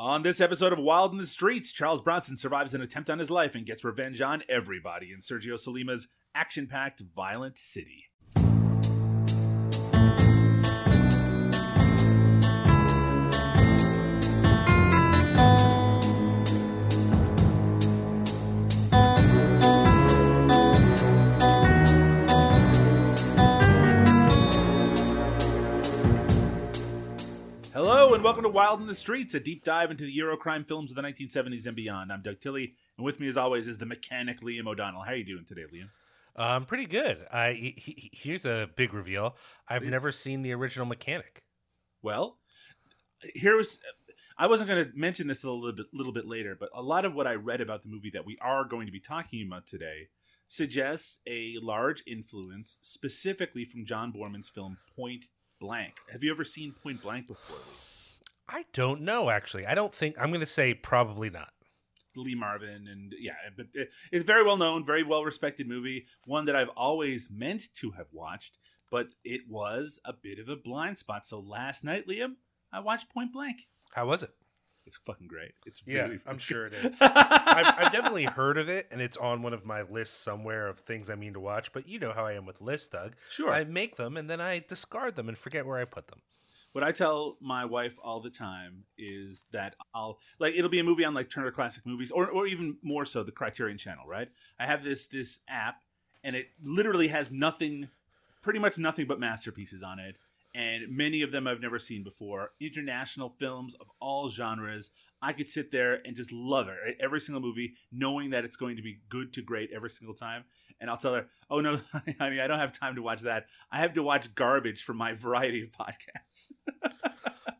On this episode of Wild in the Streets, Charles Bronson survives an attempt on his life and gets revenge on everybody in Sergio Sollima's action packed Violent City. And welcome to Wild in the Streets, a deep dive into the Eurocrime films of the 1970s and beyond. I'm Doug Tilley, and with me, as always, is the mechanic Liam O'Donnell. How are you doing today, Liam? Um, pretty good. I he, he- here's a big reveal. I've Please. never seen the original Mechanic. Well, here was. I wasn't going to mention this a little bit, little bit later, but a lot of what I read about the movie that we are going to be talking about today suggests a large influence, specifically from John Boorman's film Point Blank. Have you ever seen Point Blank before? I don't know actually. I don't think I'm going to say probably not. Lee Marvin and yeah, but uh, it's a very well known, very well respected movie. One that I've always meant to have watched, but it was a bit of a blind spot. So last night, Liam, I watched Point Blank. How was it? It's fucking great. It's Yeah, really I'm sure it is. I've, I've definitely heard of it, and it's on one of my lists somewhere of things I mean to watch. But you know how I am with lists, Doug. sure. I make them and then I discard them and forget where I put them. What I tell my wife all the time is that I'll like it'll be a movie on like Turner Classic Movies or or even more so the Criterion Channel, right? I have this this app and it literally has nothing pretty much nothing but masterpieces on it and many of them I've never seen before. International films of all genres. I could sit there and just love it. right? Every single movie knowing that it's going to be good to great every single time. And I'll tell her, "Oh no, honey, I don't have time to watch that. I have to watch garbage for my variety of podcasts."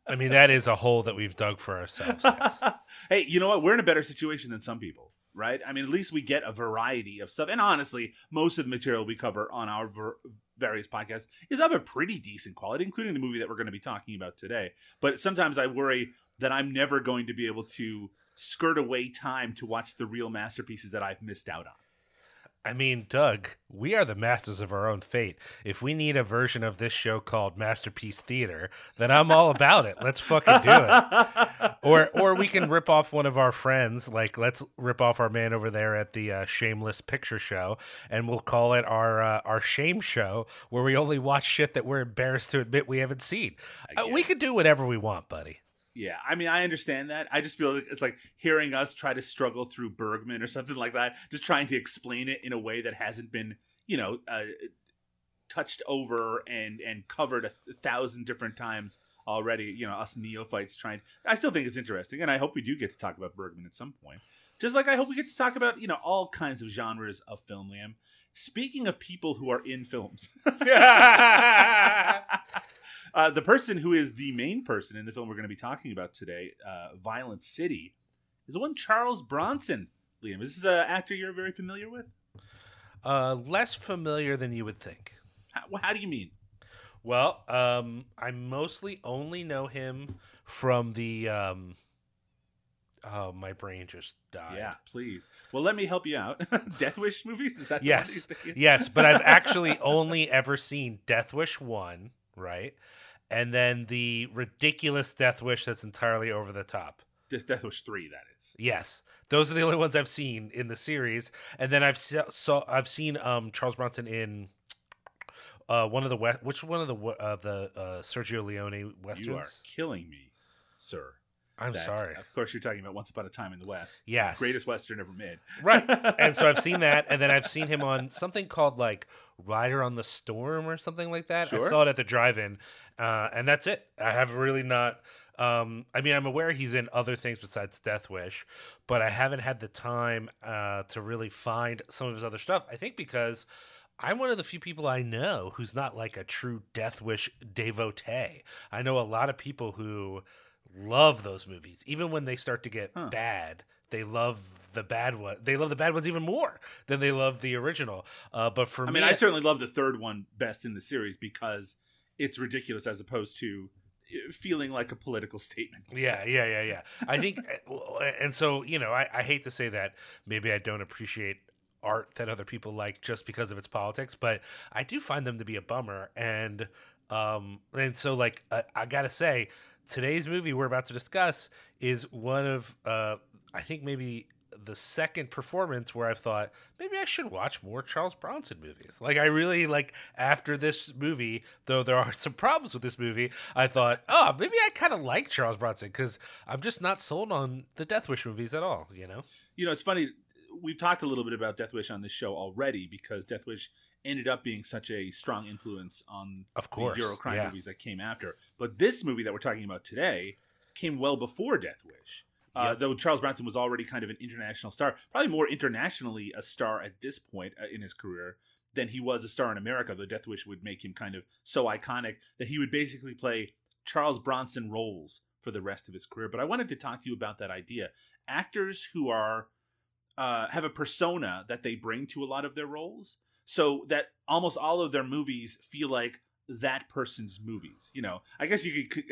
I mean, that is a hole that we've dug for ourselves. Yes. hey, you know what? We're in a better situation than some people, right? I mean, at least we get a variety of stuff. And honestly, most of the material we cover on our ver- various podcasts is of a pretty decent quality, including the movie that we're going to be talking about today. But sometimes I worry that I'm never going to be able to skirt away time to watch the real masterpieces that I've missed out on. I mean, Doug, we are the masters of our own fate. If we need a version of this show called Masterpiece Theater, then I'm all about it. Let's fucking do it. Or, or we can rip off one of our friends. Like, let's rip off our man over there at the uh, Shameless Picture Show, and we'll call it our uh, our Shame Show, where we only watch shit that we're embarrassed to admit we haven't seen. Uh, we can do whatever we want, buddy. Yeah, I mean, I understand that. I just feel like it's like hearing us try to struggle through Bergman or something like that, just trying to explain it in a way that hasn't been, you know, uh, touched over and and covered a, thousand different times already. You know, us neophytes trying. I still think it's interesting, and I hope we do get to talk about Bergman at some point. Just like I hope we get to talk about, you know, all kinds of genres of film, Liam. Speaking of people who are in films, uh, the person who is the main person in the film we're going to be talking about today, uh, Violent City, is the one Charles Bronson. Liam, is this an actor you're very familiar with? Uh, less familiar than you would think. How, how do you mean? Well, um, I mostly only know him from the. Um, oh, my brain just died. Yeah, please. Well, let me help you out. Death Wish movies? Is that one Yes. Yes, but I've actually only ever seen Death Wish 1, right? And then the ridiculous Death Wish that's entirely over the top. Death, Death Wish 3, that is. Yes. Those are the only ones I've seen in the series. And then I've se- saw I've seen um Charles Bronson in uh one of the West which one of the uh, the uh Sergio Leone westerns? You are killing me, sir. I'm That- sorry. Of course, you're talking about Once Upon a Time in the West. Yes. Greatest Western ever made. Right. and so I've seen that, and then I've seen him on something called like Rider on the Storm or something like that. Sure. I saw it at the drive-in, uh, and that's it. I have really not. Um, I mean, I'm aware he's in other things besides Death Wish, but I haven't had the time uh, to really find some of his other stuff. I think because I'm one of the few people I know who's not like a true Death Wish devotee. I know a lot of people who love those movies, even when they start to get Huh. bad. They love the bad one. They love the bad ones even more than they love the original. Uh, but for I me, mean, I certainly love the third one best in the series because it's ridiculous as opposed to uh, feeling like a political statement. Yeah, yeah, yeah, yeah. I think, and so you know, I, I hate to say that maybe I don't appreciate art that other people like just because of its politics, but I do find them to be a bummer. And um, and so like I, I gotta say, today's movie we're about to discuss is one of uh, I think maybe the second performance where I thought maybe I should watch more Charles Bronson movies. Like I really like after this movie, though there are some problems with this movie, I thought, oh, maybe I kind of like Charles Bronson because I'm just not sold on the Death Wish movies at all. You know. You know, it's funny. We've talked a little bit about Death Wish on this show already because Death Wish ended up being such a strong influence on of course the Euro crime yeah. movies that came after. But this movie that we're talking about today came well before Death Wish. Uh, Yep. Though Charles Bronson was already kind of an international star, probably more internationally a star at this point uh, in his career than he was a star in America. Though Death Wish would make him kind of so iconic that he would basically play Charles Bronson roles for the rest of his career. But I wanted to talk to you about that idea. Actors who are uh, have a persona that they bring to a lot of their roles, so that almost all of their movies feel like that person's movies. You know, I guess you could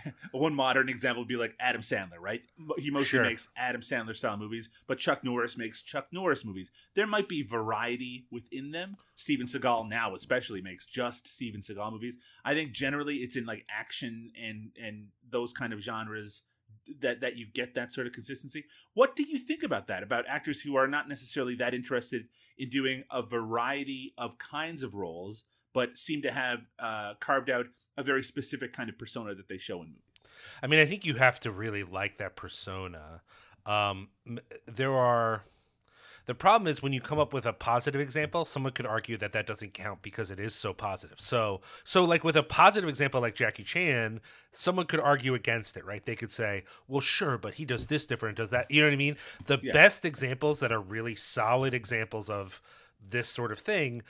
one modern example would be like Adam Sandler, right? He mostly Sure. makes Adam Sandler style movies, but Chuck Norris makes Chuck Norris movies. There might be variety within them. Steven Seagal now especially makes just Steven Seagal movies. I think generally it's in like action and and those kind of genres that that you get that sort of consistency. What do you think about that? About actors who are not necessarily that interested in doing a variety of kinds of roles, but seem to have uh, carved out a very specific kind of persona that they show in movies. I mean, I think you have to really like that persona. Um, there are. The problem is when you come up with a positive example, someone could argue that that doesn't count because it is so positive. So, so like with a positive example like Jackie Chan, someone could argue against it, right? They could say, "Well, sure, but he does this different, does that." You know what I mean? The Yeah. best examples that are really solid examples of this sort of thing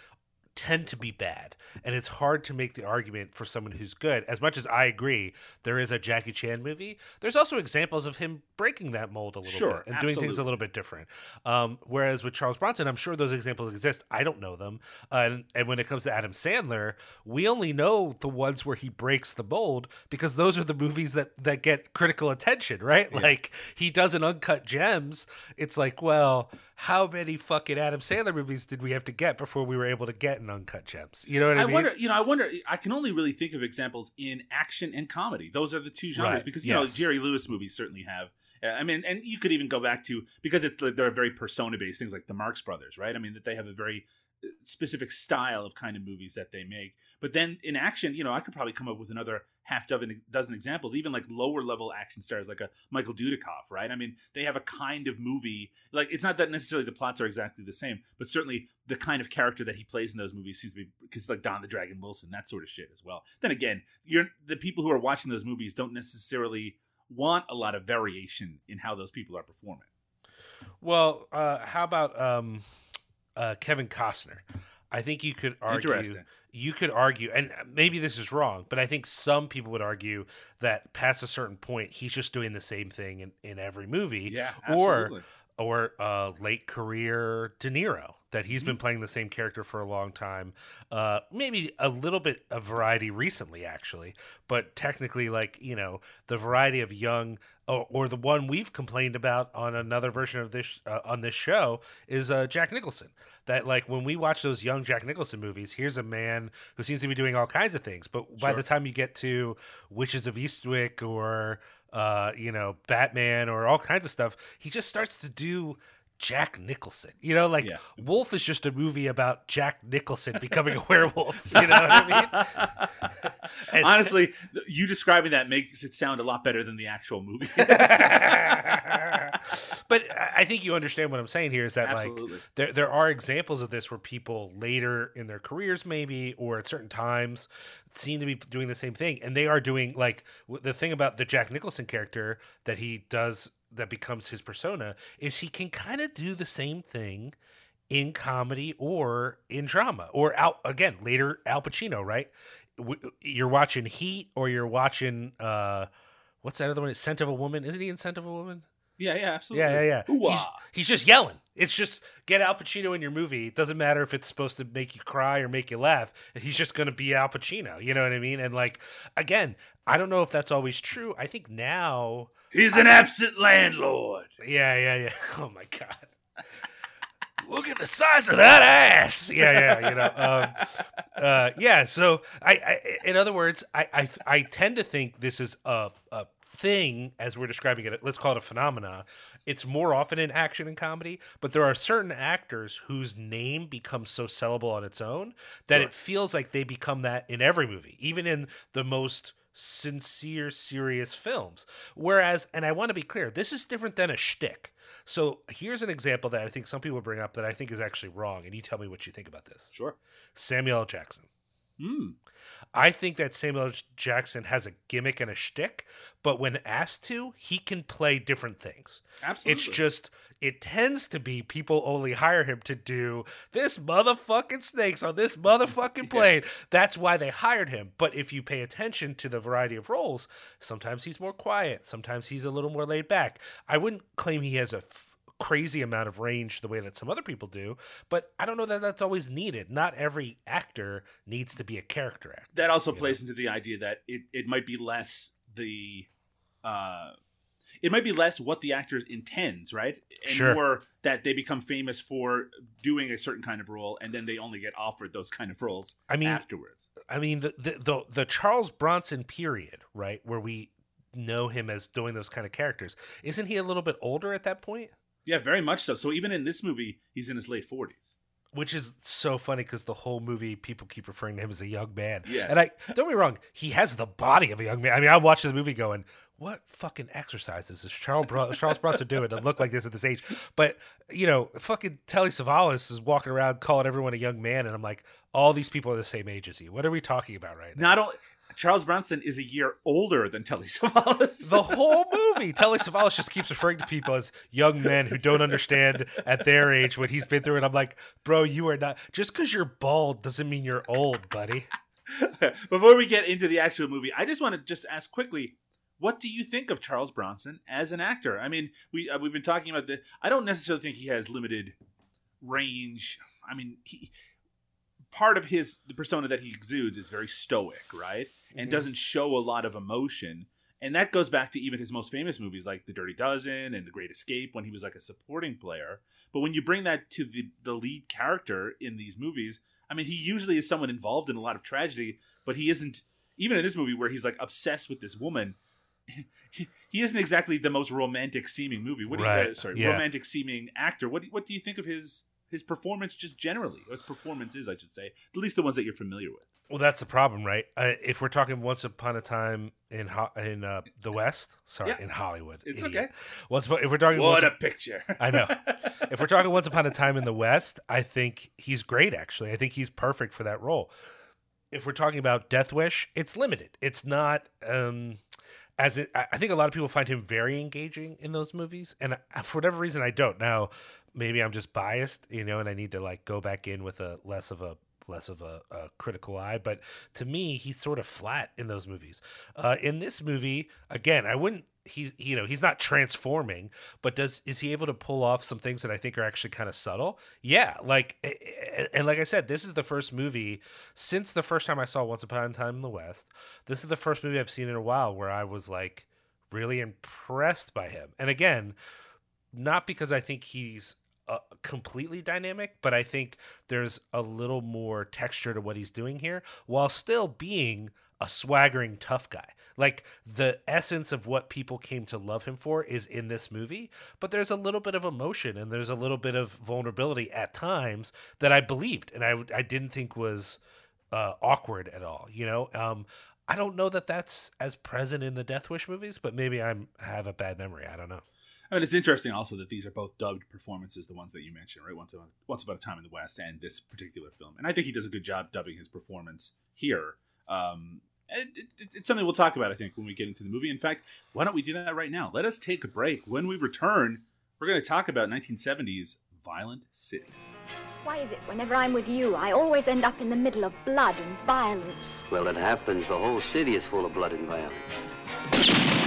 tend to be bad and it's hard to make the argument for someone who's good. As much as i agree there is a jackie chan movie there's also examples of him breaking that mold a little Sure, bit and doing things a little bit different. Um, whereas with charles bronson i'm sure those examples exist. I don't know them. Uh, and, and when it comes to adam sandler we only know the ones where he breaks the mold because those are the movies that that get critical attention right? Like he does an uncut gems. It's like well how many fucking Adam Sandler movies did we have to get before we were able to get an uncut gems? You know what I, I mean? wonder, you know, I wonder. I can only really think of examples in action and comedy. Those are the two genres Right, because you yes. know Jerry Lewis movies certainly have. uh, I mean, and you could even go back to because it's they're very persona based things like the Marx Brothers, right? I mean, that they have a very uh, specific style of kind of movies that they make. But then in action, you know, I could probably come up with another half dozen dozen examples, even like lower level action stars like a Michael Dudikoff, right? I mean, they have a kind of movie like it's not that necessarily the plots are exactly the same, but certainly the kind of character that he plays in those movies seems to be because like Don the Dragon Wilson, that sort of shit as well. Then again, you're the people who are watching those movies don't necessarily want a lot of variation in how those people are performing. Well, uh, how about um, uh, Kevin Costner? I think you could argue. You could argue, and maybe this is wrong, but I think some people would argue that past a certain point, he's just doing the same thing in, in every movie. Yeah, absolutely. or uh, late career De Niro that he's Mm-hmm. been playing the same character for a long time. Uh, maybe a little bit of variety recently, actually, but technically, like you know, the variety of young or, or the one we've complained about on another version of this uh, on this show is uh, Jack Nicholson. That like when we watch those young Jack Nicholson movies, here's a man who seems to be doing all kinds of things, but by Sure. the time you get to Witches of Eastwick or uh, you know, Batman or all kinds of stuff, he just starts to do Jack Nicholson. You know, like Yeah. Wolf is just a movie about Jack Nicholson becoming a werewolf. You know what I mean? And- Honestly, you describing that makes it sound a lot better than the actual movie. but I I think you understand what I'm saying here is that like there there are examples of this where people later in their careers maybe or at certain times seem to be doing the same thing and they are doing like the thing about the Jack Nicholson character that he does that becomes his persona is he can kind of do the same thing in comedy or in drama or out again later Al Pacino right you're watching Heat or you're watching uh what's that other one? Scent of a Woman. Isn't he in Scent of a Woman? Yeah, yeah, absolutely. Yeah, yeah, yeah. He's, he's just yelling. It's just get Al Pacino in your movie. It doesn't matter if it's supposed to make you cry or make you laugh. He's just going to be Al Pacino. You know what I mean? And like, again, I don't know if that's always true. I think now, He's an absent landlord. yeah, yeah, yeah. Oh my god. look at the size of that ass. Yeah, yeah, you know. Um, uh, yeah. So I, I, in other words, I, I, I tend to think this is a, a thing as we're describing it. Let's call it a phenomena. It's more often in action and comedy, but there are certain actors whose name becomes so sellable on its own that Sure. it feels like they become that in every movie, even in the most sincere, serious films. Whereas, and I want to be clear, this is different than a shtick. So here's an example that I think some people bring up that I think is actually wrong, and you tell me what you think about this. Sure. Samuel L. Jackson. Hmm. I think that Samuel Jackson has a gimmick and a shtick, but when asked to, he can play different things. Absolutely. It's just it tends to be people only hire him to do this motherfucking snakes on this motherfucking plane. That's why they hired him. But if you pay attention to the variety of roles, sometimes he's more quiet, sometimes he's a little more laid back. I wouldn't claim he has a f- crazy amount of range the way that some other people do, but I don't know that that's always needed. Not every actor needs to be a character actor. that also plays into the idea that it, it might be less the uh it might be less what the actor intends right and Sure. more that they become famous for doing a certain kind of role and then they only get offered those kind of roles I mean, afterwards I mean the, the the the Charles Bronson period, right, where we know him as doing those kind of characters. Isn't he a little bit older at that point? Yeah very much so so even in this movie he's in his late 40s Which is so funny because the whole movie people keep referring to him as a young man. Yes. And I don't get me wrong, he has the body of a young man. I mean, I'm watching the movie going, what fucking exercises is Charles, Bron- Charles Bronson doing to look like this at this age? But, you know, fucking Telly Savalas is walking around calling everyone a young man. And I'm like, all these people are the same age as he. What are we talking about right now? not only charles bronson is a year older than telly savalas the whole movie. Telly Savalas just keeps referring to people as young men who don't understand at their age what he's been through. And I'm like, bro, you are not. Just because you're bald doesn't mean you're old, buddy. Before we get into the actual movie, I just want to just ask quickly, what do you think of Charles Bronson as an actor? I mean, we uh, we've been talking about the. I don't necessarily think he has limited range. I mean, he part of his the persona that he exudes is very stoic, right, and Mhm. doesn't show a lot of emotion. And that goes back to even his most famous movies like The Dirty Dozen and The Great Escape when he was like a supporting player. But when you bring that to the the lead character in these movies, I mean, he usually is someone involved in a lot of tragedy, but he isn't. Even in this movie, where he's like obsessed with this woman, he, he isn't exactly the most romantic seeming movie. What do you, uh, sorry, yeah. romantic seeming actor. What do, what do you think of his his performance just generally? Or his performances, I should say, at least the ones that you're familiar with. Well, that's the problem, right? Uh, if we're talking Once Upon a Time in Ho- in uh, the West, sorry, Yeah. in Hollywood, It's idiot. okay. Once, if we're talking What once, a picture! I know. if we're talking Once Upon a Time in the West, I think he's great. Actually, I think he's perfect for that role. If we're talking about Death Wish, it's limited. It's not um, as it. I I think a lot of people find him very engaging in those movies, and for whatever reason, I don't. Now, maybe I'm just biased, you know, and I need to like go back in with a less of a less of a, a critical eye. But to me he's sort of flat in those movies. Uh, in this movie again i wouldn't he's you know he's not transforming but does is he able to pull off some things that i think are actually kind of subtle? Yeah like and like i said this is the first movie since the first time i saw once upon a time in the west this is the first movie i've seen in a while where i was like really impressed by him. And again not because i think he's uh, completely dynamic, but I think there's a little more texture to what he's doing here while still being a swaggering tough guy. Like the essence of what people came to love him for is in this movie, but there's a little bit of emotion and there's a little bit of vulnerability at times that I believed and I I didn't think was uh, awkward at all. You know, um, I don't know that that's as present in the Death Wish movies, but maybe I'm have a bad memory. I don't know. I mean, it's interesting also that these are both dubbed performances, the ones that you mentioned, right? Once, Once Upon a Time in the West and this particular film. And I think he does a good job dubbing his performance here. Um, and it, it, it's something we'll talk about, I think, when we get into the movie. In fact, why don't we do that right now? Let us take a break. When we return, we're going to talk about 1970s Violent City. Why is it whenever I'm with you, I always end up in the middle of blood and violence? Well, it happens. The whole city is full of blood and violence.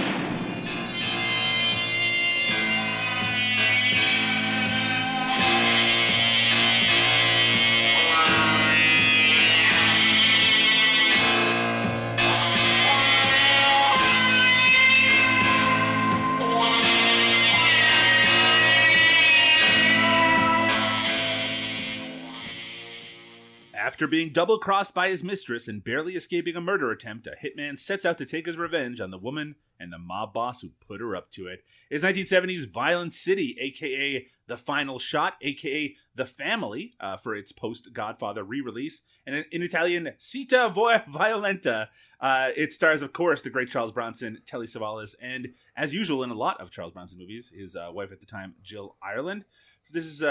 After being double crossed by his mistress and barely escaping a murder attempt, a hitman sets out to take his revenge on the woman and the mob boss who put her up to it. It's 1970's Violent City, aka The Final Shot, aka The Family, uh, for its post Godfather re release, and in Italian, Città Violenta. Uh, it stars, of course, the great Charles Bronson, Telly Savalas, and as usual in a lot of Charles Bronson movies, his uh, wife at the time, Jill Ireland. This is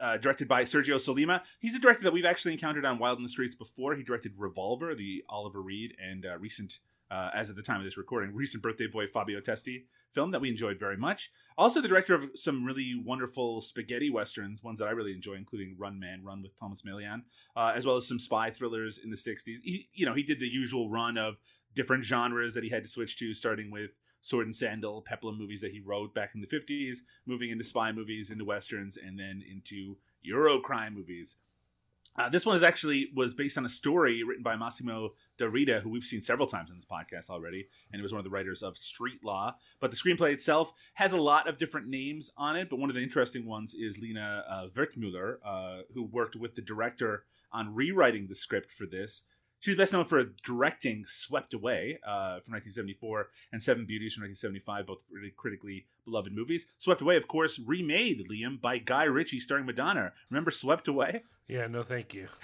uh, directed by Sergio Sollima. He's a director that we've actually encountered on Wild in the Streets before. He directed Revolver, the Oliver Reed, and uh, recent, uh, as of the time of this recording, recent birthday boy Fabio Testi film that we enjoyed very much. Also, the director of some really wonderful spaghetti westerns, ones that I really enjoy, including Run Man Run with Tomas Milian, uh, as well as some spy thrillers in the '60s. He, you know, he did the usual run of different genres that he had to switch to, starting with sword and sandal peplum movies that he wrote back in the 50s moving into spy movies into westerns and then into euro crime movies uh, this one is actually was based on a story written by Massimo De Rita, who we've seen several times in this podcast already, and he was one of the writers of Street Law. But the screenplay itself has a lot of different names on it, but one of the interesting ones is Lina uh, uh, who worked with the director on rewriting the script for this. She's best known for directing Swept Away uh, from 1974 and Seven Beauties from 1975, both really critically beloved movies. Swept Away, of course, remade, Liam, by Guy Ritchie starring Madonna. Remember Swept Away? Yeah, no thank you.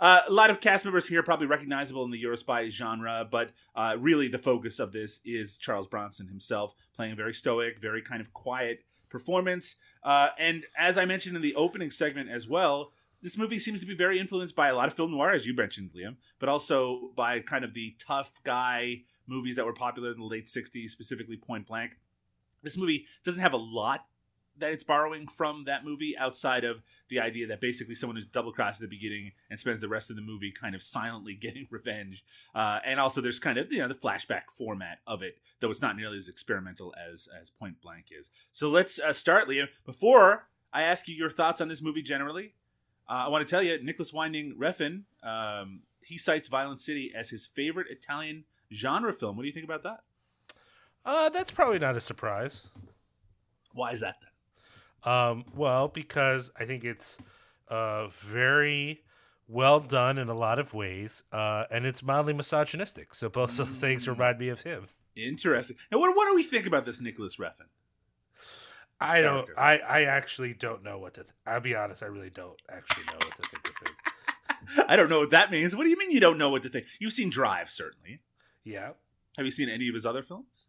Uh, a lot of cast members here probably recognizable in the Eurospy genre, but uh, really the focus of this is Charles Bronson himself playing a very stoic, very kind of quiet performance. Uh, and as I mentioned in the opening segment as well, this movie seems to be very influenced by a lot of film noir, as you mentioned, Liam, but also by kind of the tough guy movies that were popular in the late 60s, specifically Point Blank. This movie doesn't have a lot that it's borrowing from that movie outside of the idea that basically someone is double crossed at the beginning and spends the rest of the movie kind of silently getting revenge. Uh, and also there's kind of, you know, the flashback format of it, though it's not nearly as experimental as, as Point Blank is. So let's uh, start, Liam. Before I ask you your thoughts on this movie generally, uh, I want to tell you, Nicolas Winding Refn, um, he cites Violent City as his favorite Italian genre film. What do you think about that? Uh, that's probably not a surprise. Why is that then? Um, well, because I think it's uh, very well done in a lot of ways, uh, and it's mildly misogynistic. So both of the things Mm. remind me of him. Interesting. Now, what, what do we think about this Nicolas Refn? I don't. character. I, I actually don't know what to. Th- I'll be honest. I really don't actually know what to think of him. I don't know what that means. What do you mean you don't know what to think? You've seen Drive, certainly. Yeah. Have you seen any of his other films?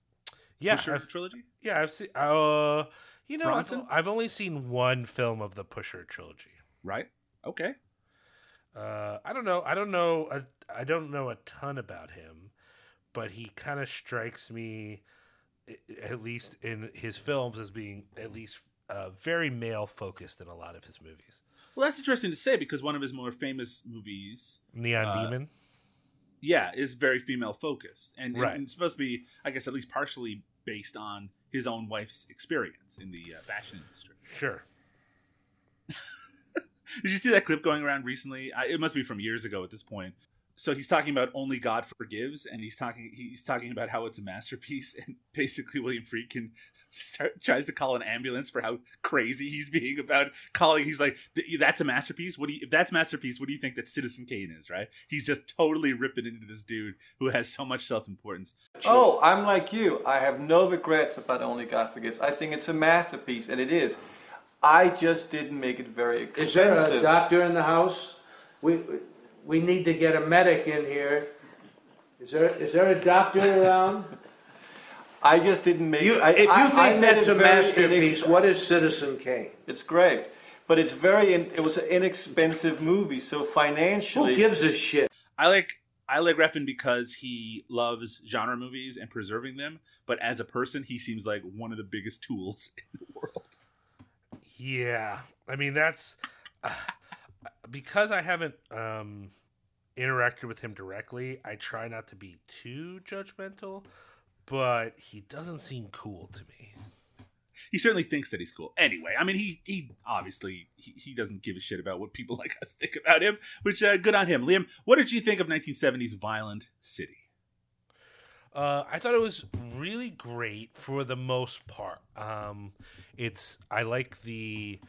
Yeah. Pusher I've, trilogy. yeah. I've seen. Uh, you know, I've? I've only seen one film of the Pusher trilogy. Right. Okay. Uh, I don't know. I don't know. A, I don't know a ton about him, but he kind of strikes me, i- at least in his films, as being at least uh, very male focused in a lot of his movies. Well, that's interesting to say because one of his more famous movies, Neon Uh, Demon. yeah, is very female focused, and, and Right. it's supposed to be, I guess, at least partially based on his own wife's experience in the uh, fashion industry. Sure. Did you see that clip going around recently? I, it must be from years ago at this point. So he's talking about only God forgives, and he's talking he's talking about how it's a masterpiece, and basically William Friedkin start, tries to call an ambulance for how crazy he's being about calling. He's like, "That's a masterpiece. What do you? If that's masterpiece, what do you think that Citizen Kane is?" Right? He's just totally ripping into this dude who has so much self importance. Oh, I'm like you. I have no regrets about Only God Forgives. I think it's a masterpiece, and it is. I just didn't make it very expensive. Is there a doctor in the house? We, we need to get a medic in here. Is there, is there a doctor around? I just didn't make You, it. I, if you I- I think made that's a masterpiece, inex- what is Citizen Kane? It's great, but it's very. In, it was an inexpensive movie, so financially, Who gives a shit? I like I like Refn because he loves genre movies and preserving them, but as a person, he seems like one of the biggest tools in the world. Yeah, I mean that's uh, because I haven't um, interacted with him directly. I try not to be too judgmental, but he doesn't seem cool to me. He certainly thinks that he's cool. Anyway, I mean, he he obviously he, he doesn't give a shit about what people like us think about him, which uh, good on him. Liam, what did you think of 1970s Violent City? Uh, I thought it was really great for the most part. Um, it's I like the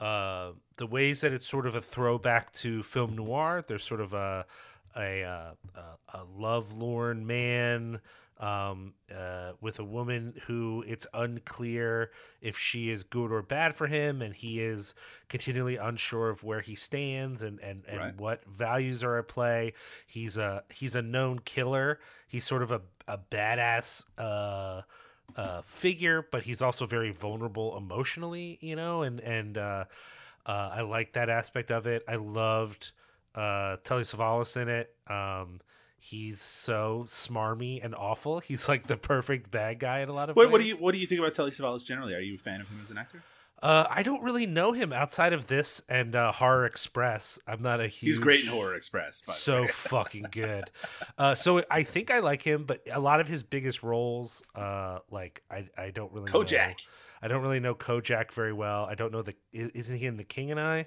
uh, the ways that it's sort of a throwback to film noir. There's sort of a a, uh, a, a lovelorn man um, uh, with a woman who it's unclear if she is good or bad for him, and he is continually unsure of where he stands and and, and Right. what values are at play. He's a he's a known killer. He's sort of a a badass. Uh, uh, figure, but he's also very vulnerable emotionally, you know, and and uh, uh, I like that aspect of it. I loved uh, Telly Savalas in it. Um, he's so smarmy and awful. He's like the perfect bad guy in a lot of What, ways. what do you What do you think about Telly Savalas generally? Are you a fan of him as an actor? Uh, I don't really know him outside of this and uh, Horror Express. I'm not a huge. He's great in Horror Express. by the so fucking good. Uh, so I think I like him, but a lot of his biggest roles, uh, like I, I don't really know. Kojak. I don't really know Kojak very well. I don't know the. Isn't he in The King and I?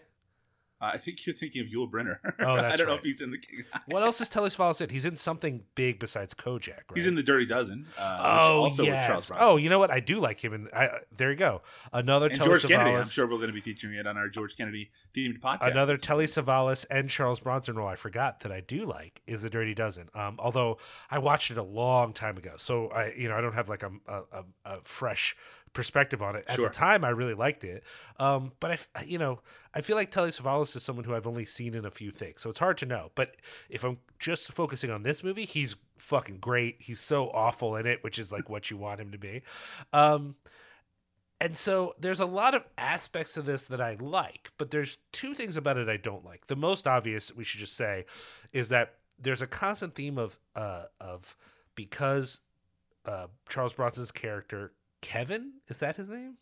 Uh, I think you're thinking of Yul Brynner. Oh, that's I don't know if he's in the King. What else is Telly Savalas in? He's in something big besides Kojak. Right? He's in the Dirty Dozen. Uh, Oh also with yes. Charles Bronson. Oh, you know what? I do like him, and I, there you go. Another and Telly George Kennedy. I'm sure we're going to be featuring it on our George Kennedy themed podcast. Another Telly Savalas and Charles Bronson role I forgot that I do like is The Dirty Dozen. Um, although I watched it a long time ago, so I you know I don't have like a, a, a fresh perspective on it. At Sure. the time, I really liked it. Um, but I you know I feel like Telly Savalas is someone who I've only seen in a few things, so it's hard to know. But if I'm just focusing on this movie, he's fucking great. He's so awful in it, which is like what you want him to be. Um, and so there's a lot of aspects of this that I like, but there's two things about it I don't like. The most obvious, we should just say, is that there's a constant theme of uh of because uh Charles Bronson's character Kevin, is that his name?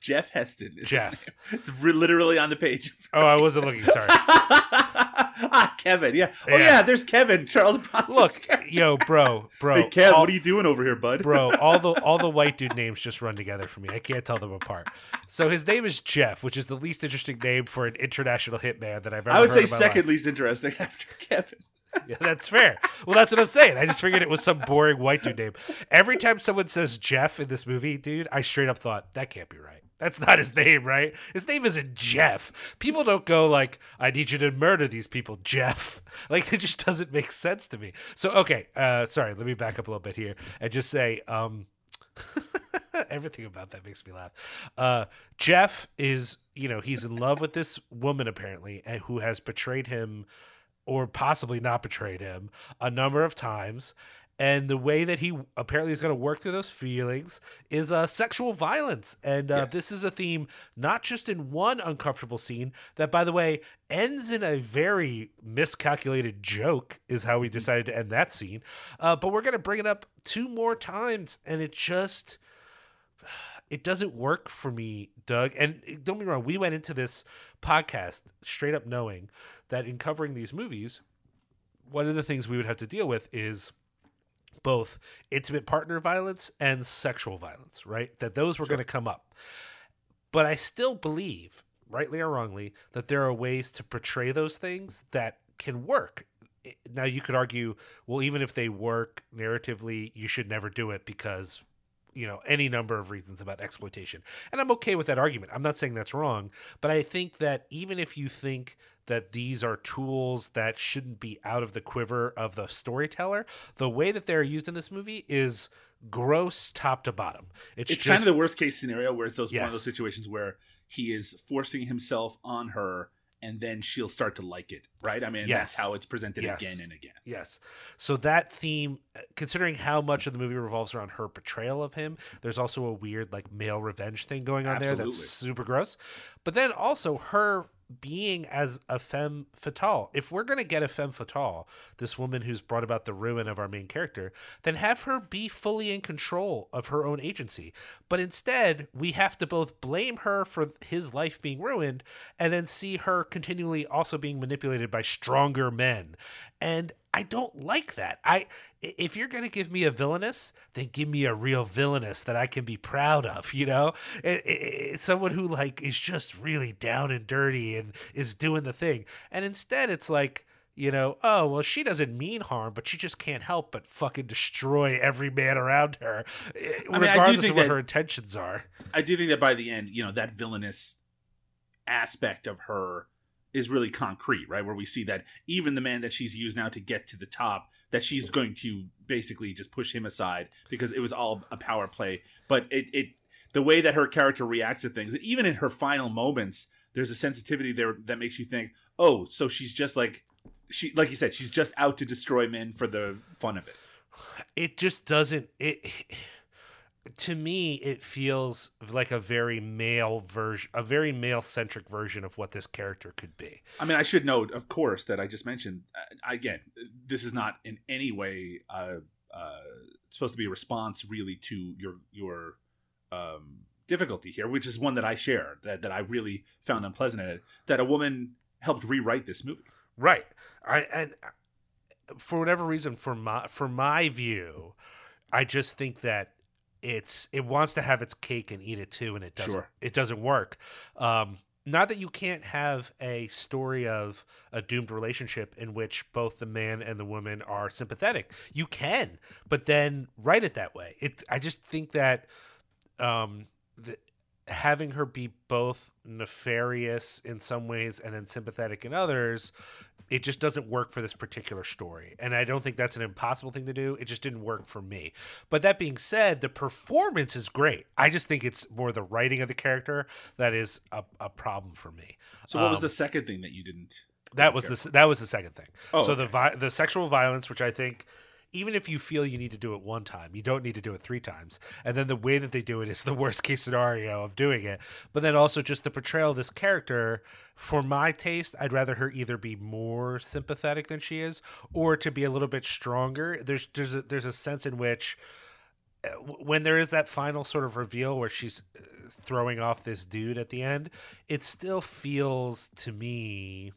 Jeff Heston. Jeff. It's literally on the page. Oh, I wasn't looking, sorry. ah, Kevin. Yeah. Oh Yeah. yeah. There's Kevin. Charles Bronson. Look, yo, bro, bro. Hey, Kev, all- what are you doing over here, bud? bro all the all the white dude names just run together for me i can't tell them apart so his name is jeff which is the least interesting name for an international hitman that i've ever I would say second least interesting after Kevin. Yeah, that's fair. Well, that's what I'm saying. I just figured it was some boring white dude name. Every time someone says Jeff in this movie, dude, I straight up thought that can't be right. That's not his name, right? His name isn't Jeff. People don't go like, "I need you to murder these people, Jeff." Like it just doesn't make sense to me. So okay, uh, sorry. Let me back up a little bit here and just say, um, everything about that makes me laugh. Uh, Jeff is, you know, he's in love with this woman apparently, and who has betrayed him or possibly not betrayed him a number of times. And the way that he apparently is going to work through those feelings is uh, sexual violence. And uh, Yes. this is a theme not just in one uncomfortable scene, that, by the way, ends in a very miscalculated joke, is how we decided to end that scene. Uh, but we're going to bring it up two more times. And it just it doesn't work for me, Doug. And eh, don't be wrong, we went into this podcast straight up knowing that in covering these movies, one of the things we would have to deal with is both intimate partner violence and sexual violence, right? That those were going to come up. But I still believe, rightly or wrongly, that there are ways to portray those things that can work. Eh, now, you could argue, well, even if they work narratively, you should never do it because you know any number of reasons about exploitation. And i'm okay with that argument. I'm not saying that's wrong but i think that even if you think that these are tools that shouldn't be out of the quiver of the storyteller the way that they're used in this movie is gross top to bottom. It's, It's just kind of the worst case scenario where it's those one of those situations where he is forcing himself on her and then she'll start to like it, right? I mean, Yes. that's how it's presented Yes. again and again. Yes. So that theme, uh, considering how much of the movie revolves around her portrayal of him, there's also a weird like male revenge thing going on there that's super gross. But then also her being as a femme fatale. If we're gonna get a femme fatale, this woman who's brought about the ruin of our main character, then have her be fully in control of her own agency. But instead, we have to both blame her for his life being ruined and then see her continually also being manipulated by stronger men. And I don't like that. I if you're going to give me a villainous, then give me a real villainous that I can be proud of, you know? It, it, it's someone who like is just really down and dirty and is doing the thing. And instead it's like you know, oh, well, she doesn't mean harm, but she just can't help but fucking destroy every man around her, eh, I mean, I do regardless think of what that- her intentions are. I do think that by the end, you know, that villainous aspect of her is really concrete, right? Where we see that even the man that she's used now to get to the top, that she's going to basically just push him aside because it was all a power play. But it, it the way that her character reacts to things, even in her final moments, there's a sensitivity there that makes you think, oh, so she's just like she, like you said, she's just out to destroy men for the fun of it. It just doesn't. It to me, it feels like a very male version, a very male centric version of what this character could be. I mean, I should note, of course, that I just mentioned uh, again. This is not in any way uh, uh, supposed to be a response, really, to your your um, difficulty here, which is one that I share that that I really found unpleasant in it. That a woman helped rewrite this movie. Right. I and uh, for whatever reason, for my for my view, I just think that it's it wants to have its cake and eat it too, and it doesn't. Sure. It doesn't work. Um, not that you can't have a story of a doomed relationship in which both the man and the woman are sympathetic. You can, but then write it that way. It. I just think that um, the, having her be both nefarious in some ways and then sympathetic in others it just doesn't work for this particular story and i don't think that's an impossible thing to do it just didn't work for me but that being said the performance is great i just think it's more the writing of the character that is a, a problem for me So, what was Um, the second thing that you didn't? that was the that was the second thing. Oh, so the okay. vi- the sexual violence, which I think, even if you feel you need to do it one time, you don't need to do it three times. And then the way that they do it is the worst case scenario of doing it. But then also just the portrayal of this character, for my taste, I'd rather her either be more sympathetic than she is, or to be a little bit stronger. There's there's a, there's a sense in which uh, when there is that final sort of reveal where she's uh, throwing off this dude at the end, it still feels to me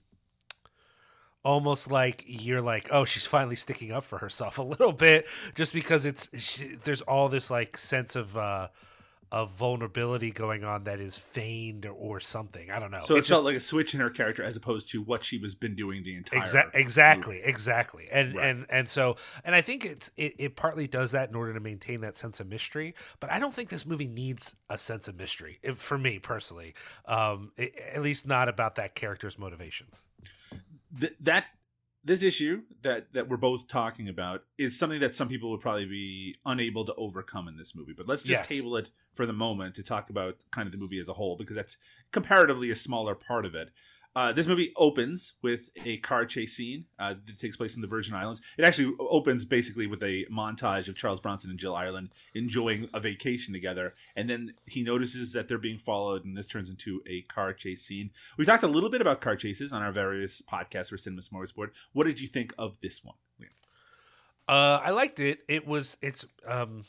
almost like you're like, oh, she's finally sticking up for herself a little bit, just because it's she, there's all this like sense of uh of vulnerability going on that is feigned or, or something. I don't know. So it, It felt just- like a switch in her character as opposed to what she was been doing the entire. Exa- exactly, exactly, and Right. and and so and I think it's it, it partly does that in order to maintain that sense of mystery. But I don't think this movie needs a sense of mystery if, for me personally, um, i- at least not about that character's motivations. Th- that this issue that that we're both talking about is something that some people would probably be unable to overcome in this movie. But let's just Yes. table it for the moment to talk about kind of the movie as a whole because that's comparatively a smaller part of it. Uh, this movie opens with a car chase scene uh, that takes place in the Virgin Islands. It actually opens basically with a montage of Charles Bronson and Jill Ireland enjoying a vacation together, and then he notices that they're being followed, and this turns into a car chase scene. We talked a little bit about car chases on our various podcasts for Cinema Smorgasbord. What did you think of this one? Uh, I liked it. It was it's um,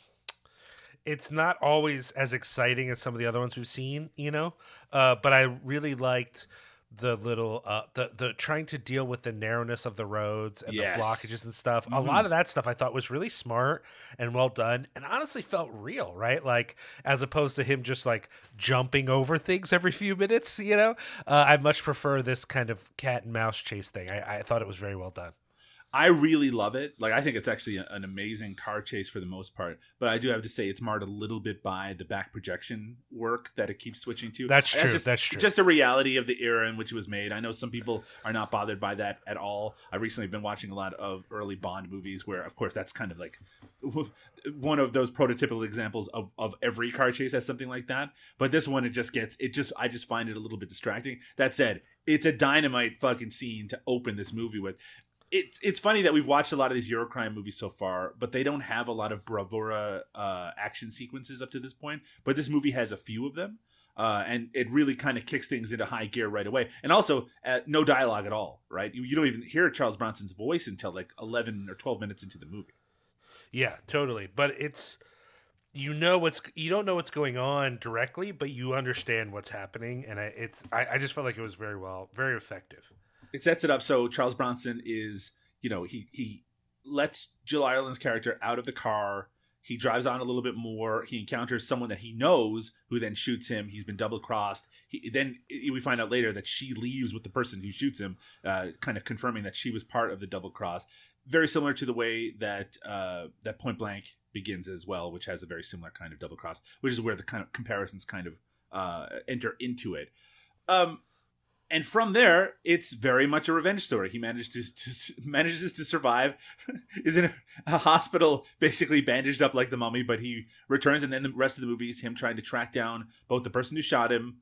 it's not always as exciting as some of the other ones we've seen, you know. Uh, but I really liked the little uh the the trying to deal with the narrowness of the roads and Yes. the blockages and stuff. A Mhm. lot of that stuff I thought was really smart and well done and honestly felt real, right? Like as opposed to him just like jumping over things every few minutes, you know. Uh, I much prefer this kind of cat and mouse chase thing. I, I thought it was very well done. I really love it. Like I think it's actually a- an amazing car chase for the most part. But I do have to say it's marred a little bit by the back projection work that it keeps switching to. That's true, just, that's true. Just a reality of the era in which it was made. I know some people are not bothered by that at all. I've recently been watching a lot of early Bond movies where, of course, that's kind of like one of those prototypical examples of, of every car chase has something like that. But this one, it just gets it. Just I just find it a little bit distracting. That said, it's a dynamite fucking scene to open this movie with it's it's funny that we've watched a lot of these Eurocrime movies so far, but they don't have a lot of bravura uh, action sequences up to this point. But this movie has a few of them, uh, and it really kind of kicks things into high gear right away. And also, uh, no dialogue at all, right? You, you don't even hear Charles Bronson's voice until like eleven or twelve minutes into the movie. Yeah, totally. But it's you know what's you don't know what's going on directly, but you understand what's happening, and I, it's I, I just felt like it was very well, very effective. It sets it up so Charles Bronson is, you know, he he lets Jill Ireland's character out of the car. He drives on a little bit more. He encounters someone that he knows, who then shoots him. He's been double crossed. Then we find out later that she leaves with the person who shoots him, uh, kind of confirming that she was part of the double cross. Very similar to the way that uh, that Point Blank begins as well, which has a very similar kind of double cross, which is where the kind of comparisons kind of uh, enter into it. Um, and from there, it's very much a revenge story. He manages to, to manages to survive, is in a, a, hospital, basically bandaged up like the mummy, but he returns, and then the rest of the movie is him trying to track down both the person who shot him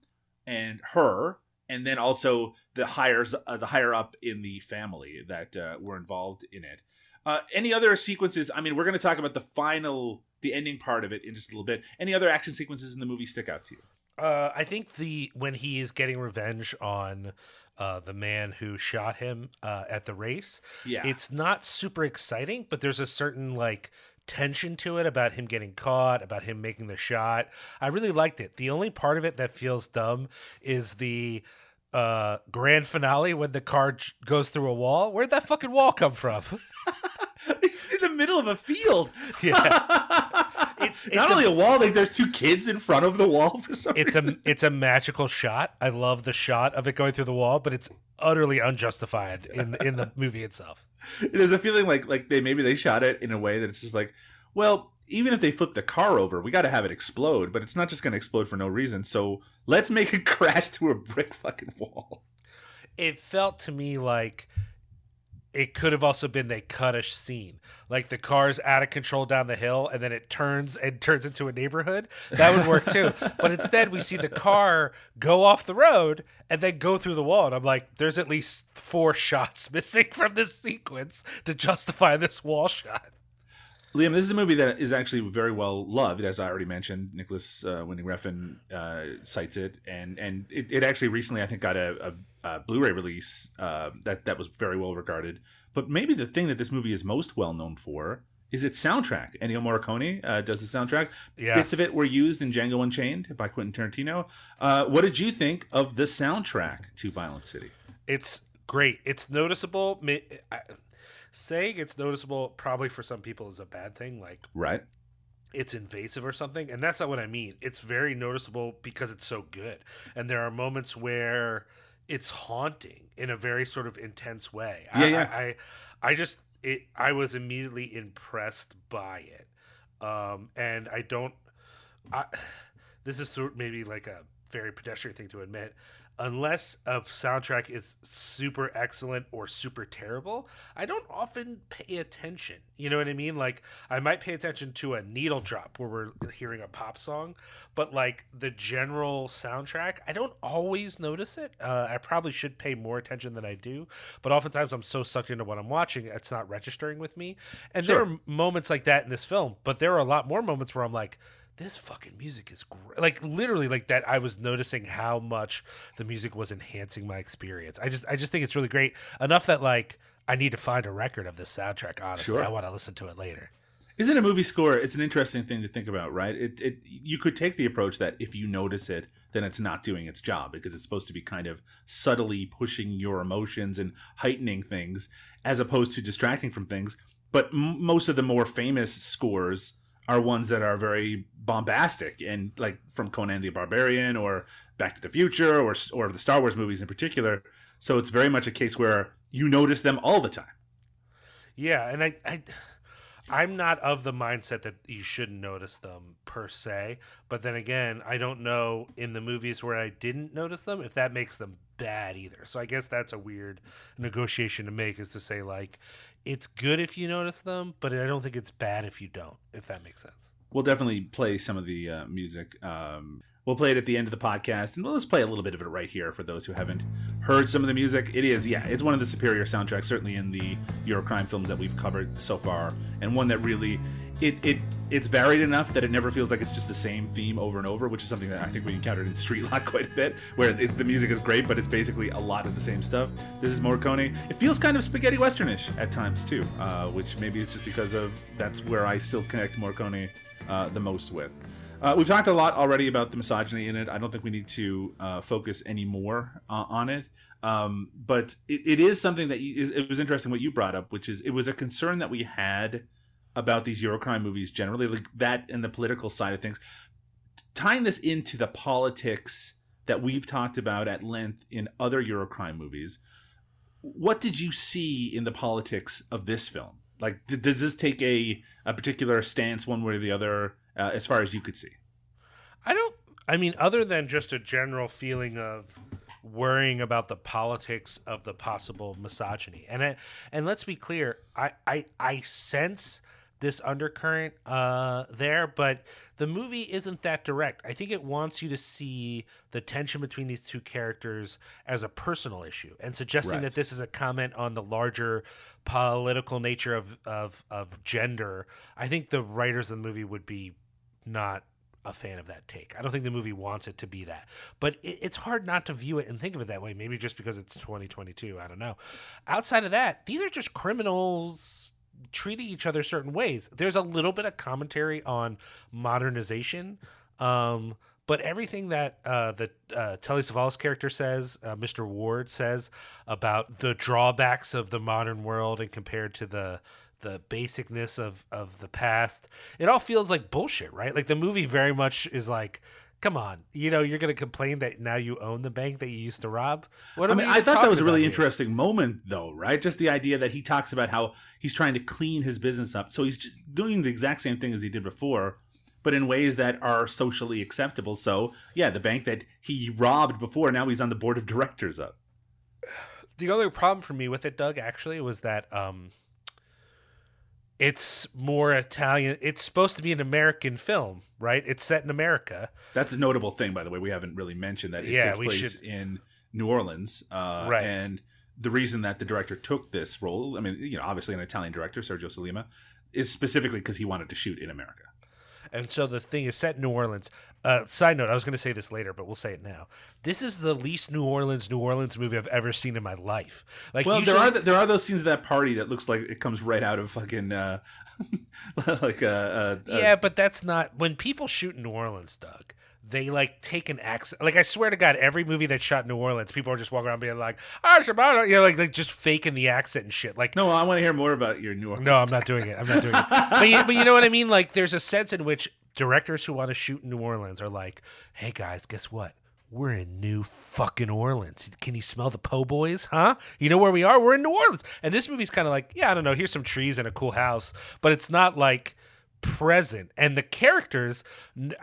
and her, and then also the higher uh, the higher up in the family that uh, were involved in it. Uh, any other sequences? I mean, we're going to talk about the final, the ending part of it in just a little bit. Any other action sequences in the movie stick out to you? Uh, I think the when he is getting revenge on uh, the man who shot him uh, at the race, Yeah. it's not super exciting, but there's a certain like tension to it about him getting caught, about him making the shot. I really liked it. The only part of it that feels dumb is the uh grand finale when the car j- goes through a wall. Where'd that fucking wall come from? He's in the middle of a field. yeah. It's, it's Not a- only a wall, like there's two kids in front of the wall for some it's reason. a it's a magical shot. I love the shot of it going through the wall, but it's utterly unjustified in in the movie itself. There's a feeling like like they maybe they shot it in a way that it's just like, well, even if they flip the car over, we got to have it explode, but it's not just going to explode for no reason. So let's make it crash through a brick fucking wall. It felt to me like it could have also been they cut a scene. Like the car's out of control down the hill and then it turns and turns into a neighborhood. That would work too. but instead we see the car go off the road and then go through the wall. And I'm like, there's at least four shots missing from this sequence to justify this wall shot. Liam, this is a movie that is actually very well loved, as I already mentioned. Nicolas uh, Winding Refn uh, cites it, and and it, it actually recently, I think, got a, a, a Blu-ray release uh, that that was very well regarded. But maybe the thing that this movie is most well known for is its soundtrack. Ennio Morricone uh, does the soundtrack. Yeah. Bits of it were used in Django Unchained by Quentin Tarantino. Uh, what did you think of the soundtrack to Violent City? It's great. It's noticeable. I- Saying it's noticeable probably for some people is a bad thing. Like Right. it's invasive or something, and that's not what I mean. It's very noticeable because it's so good, and there are moments where it's haunting in a very sort of intense way. Yeah, I, yeah. I, I, just it. I was immediately impressed by it, um, and I don't. I, this is sort of maybe like a very pedestrian thing to admit. Unless a soundtrack is super excellent or super terrible, I don't often pay attention. You know what I mean? Like I might pay attention to a needle drop where we're hearing a pop song, but like the general soundtrack, I don't always notice it. Uh, I probably should pay more attention than I do, but oftentimes I'm so sucked into what I'm watching, it's not registering with me. And there are moments like that in this film, but there are a lot more moments where I'm like, this fucking music is great. Like literally like that I was noticing how much the music was enhancing my experience. I just I just think it's really great. Enough that like I need to find a record of this soundtrack, honestly. Sure. I want to listen to it later. Isn't a movie score? It's an interesting thing to think about, right? It, it you could take the approach that if you notice it, then it's not doing its job because it's supposed to be kind of subtly pushing your emotions and heightening things, as opposed to distracting from things. But m- most of the more famous scores are ones that are very bombastic and like from Conan the Barbarian or Back to the Future or or the Star Wars movies in particular. So it's very much a case where you notice them all the time. Yeah, and I, I I'm not of the mindset that you shouldn't notice them per se, but then again, I don't know in the movies where I didn't notice them if that makes them bad either. So I guess that's a weird negotiation to make is to say like it's good if you notice them, but I don't think it's bad if you don't, if that makes sense. we'll definitely play some of the uh, music. Um, we'll play it at the end of the podcast, and let's play a little bit of it right here for those who haven't heard some of the music. It is, yeah, it's one of the superior soundtracks, certainly in the Eurocrime films that we've covered so far, and one that really it it it's varied enough that it never feels like it's just the same theme over and over, which is something that I think we encountered in Street Law quite a bit, where it, the music is great, but it's basically a lot of the same stuff. This is Morricone. It feels kind of spaghetti westernish at times too, uh, which maybe is just because of that's where I still connect Morricone uh, the most with. Uh, we've talked a lot already about the misogyny in it. I don't think we need to uh, focus any more uh, on it. Um, but it, it is something that you, it was interesting what you brought up, which is it was a concern that we had about these Eurocrime movies generally, like that and the political side of things. Tying this into the politics that we've talked about at length in other Eurocrime movies, what did you see in the politics of this film? Like, d- does this take a, a particular stance one way or the other, uh, as far as you could see? I don't. I mean, other than just a general feeling of worrying about the politics of the possible misogyny. And I, and let's be clear, I I, I sense this undercurrent uh, there, but the movie isn't that direct. I think it wants you to see the tension between these two characters as a personal issue and suggesting Right. that this is a comment on the larger political nature of, of, of gender. I think the writers of the movie would be not a fan of that take. I don't think the movie wants it to be that. But it, it's hard not to view it and think of it that way. Maybe just because it's 2022. I don't know. Outside of that, these are just criminals treating each other certain ways. There's a little bit of commentary on modernization. Um, but everything that uh, the uh, Telly Savalas character says, uh, Mr. Ward says about the drawbacks of the modern world and compared to the the basicness of of the past, it all feels like bullshit, right? Like the movie very much is like, come on, you know, you're gonna complain that now you own the bank that you used to rob. What I mean, I thought that was a really here? interesting moment, though, right? Just the idea that he talks about how he's trying to clean his business up. So he's just doing the exact same thing as he did before, but in ways that are socially acceptable. So, yeah, the bank that he robbed before, now he's on the board of directors of. the only problem for me with it, Doug, actually, was that um, it's more Italian. It's supposed to be an American film, right? It's set in America. That's a notable thing, by the way. We haven't really mentioned that it Yeah, takes place should- in New Orleans. Uh, Right. And the reason that the director took this role, I mean, you know, obviously an Italian director, Sergio Sollima, is specifically because he wanted to shoot in America. And so the thing is set in New Orleans. Uh, side note, I was going to say this later, but we'll say it now. This is the least New Orleans New Orleans movie I've ever seen in my life. Like, Well, usually, there are th- there are those scenes of that party that looks like it comes right out of fucking uh, like uh, uh, yeah, but that's not when people shoot in New Orleans, Doug. They like take an accent. Like I swear to God, every movie that's shot in New Orleans, people are just walking around being like, "Ah, Shabbat," you know, like like just faking the accent and shit. Like, No, I want to hear more about your New Orleans. no, I'm not doing it. I'm not doing it. But you, but you know what I mean? Like, there's a sense in which directors who want to shoot in New Orleans are like, "Hey guys, guess what? We're in New fucking Orleans. Can you smell the po' boys? Huh? You know where we are? We're in New Orleans." And this movie's kind of like, yeah, I don't know. Here's some trees and a cool house, but it's not like present. And the characters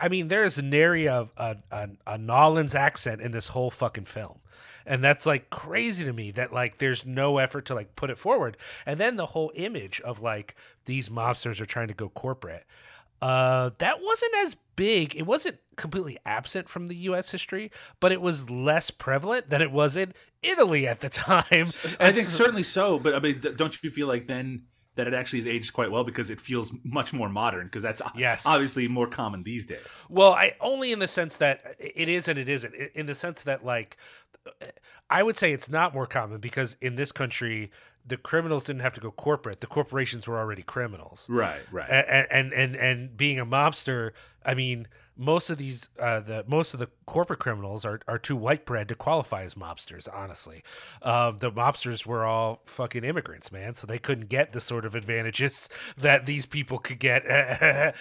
i mean there's nary a, a, a, a nolans accent in this whole fucking film. And that's like crazy to me that like there's no effort to like put it forward. And then the whole image of like these mobsters are trying to go corporate. Uh that wasn't as big. It wasn't completely absent from the us history but it was less prevalent than it was in italy at the time. I think certainly so, but I mean, don't you feel like then that it actually has aged quite well because it feels much more modern because that's Yes. obviously more common these days. Well, I only in the sense that it is and it isn't. In the sense that, like, I would say it's not more common because in this country, the criminals didn't have to go corporate. The corporations were already criminals. Right, right. And and and, and being a mobster, I mean, most of these, uh, the most of the corporate criminals are, are too white bread to qualify as mobsters. Honestly, um, the mobsters were all fucking immigrants, man, so they couldn't get the sort of advantages that these people could get.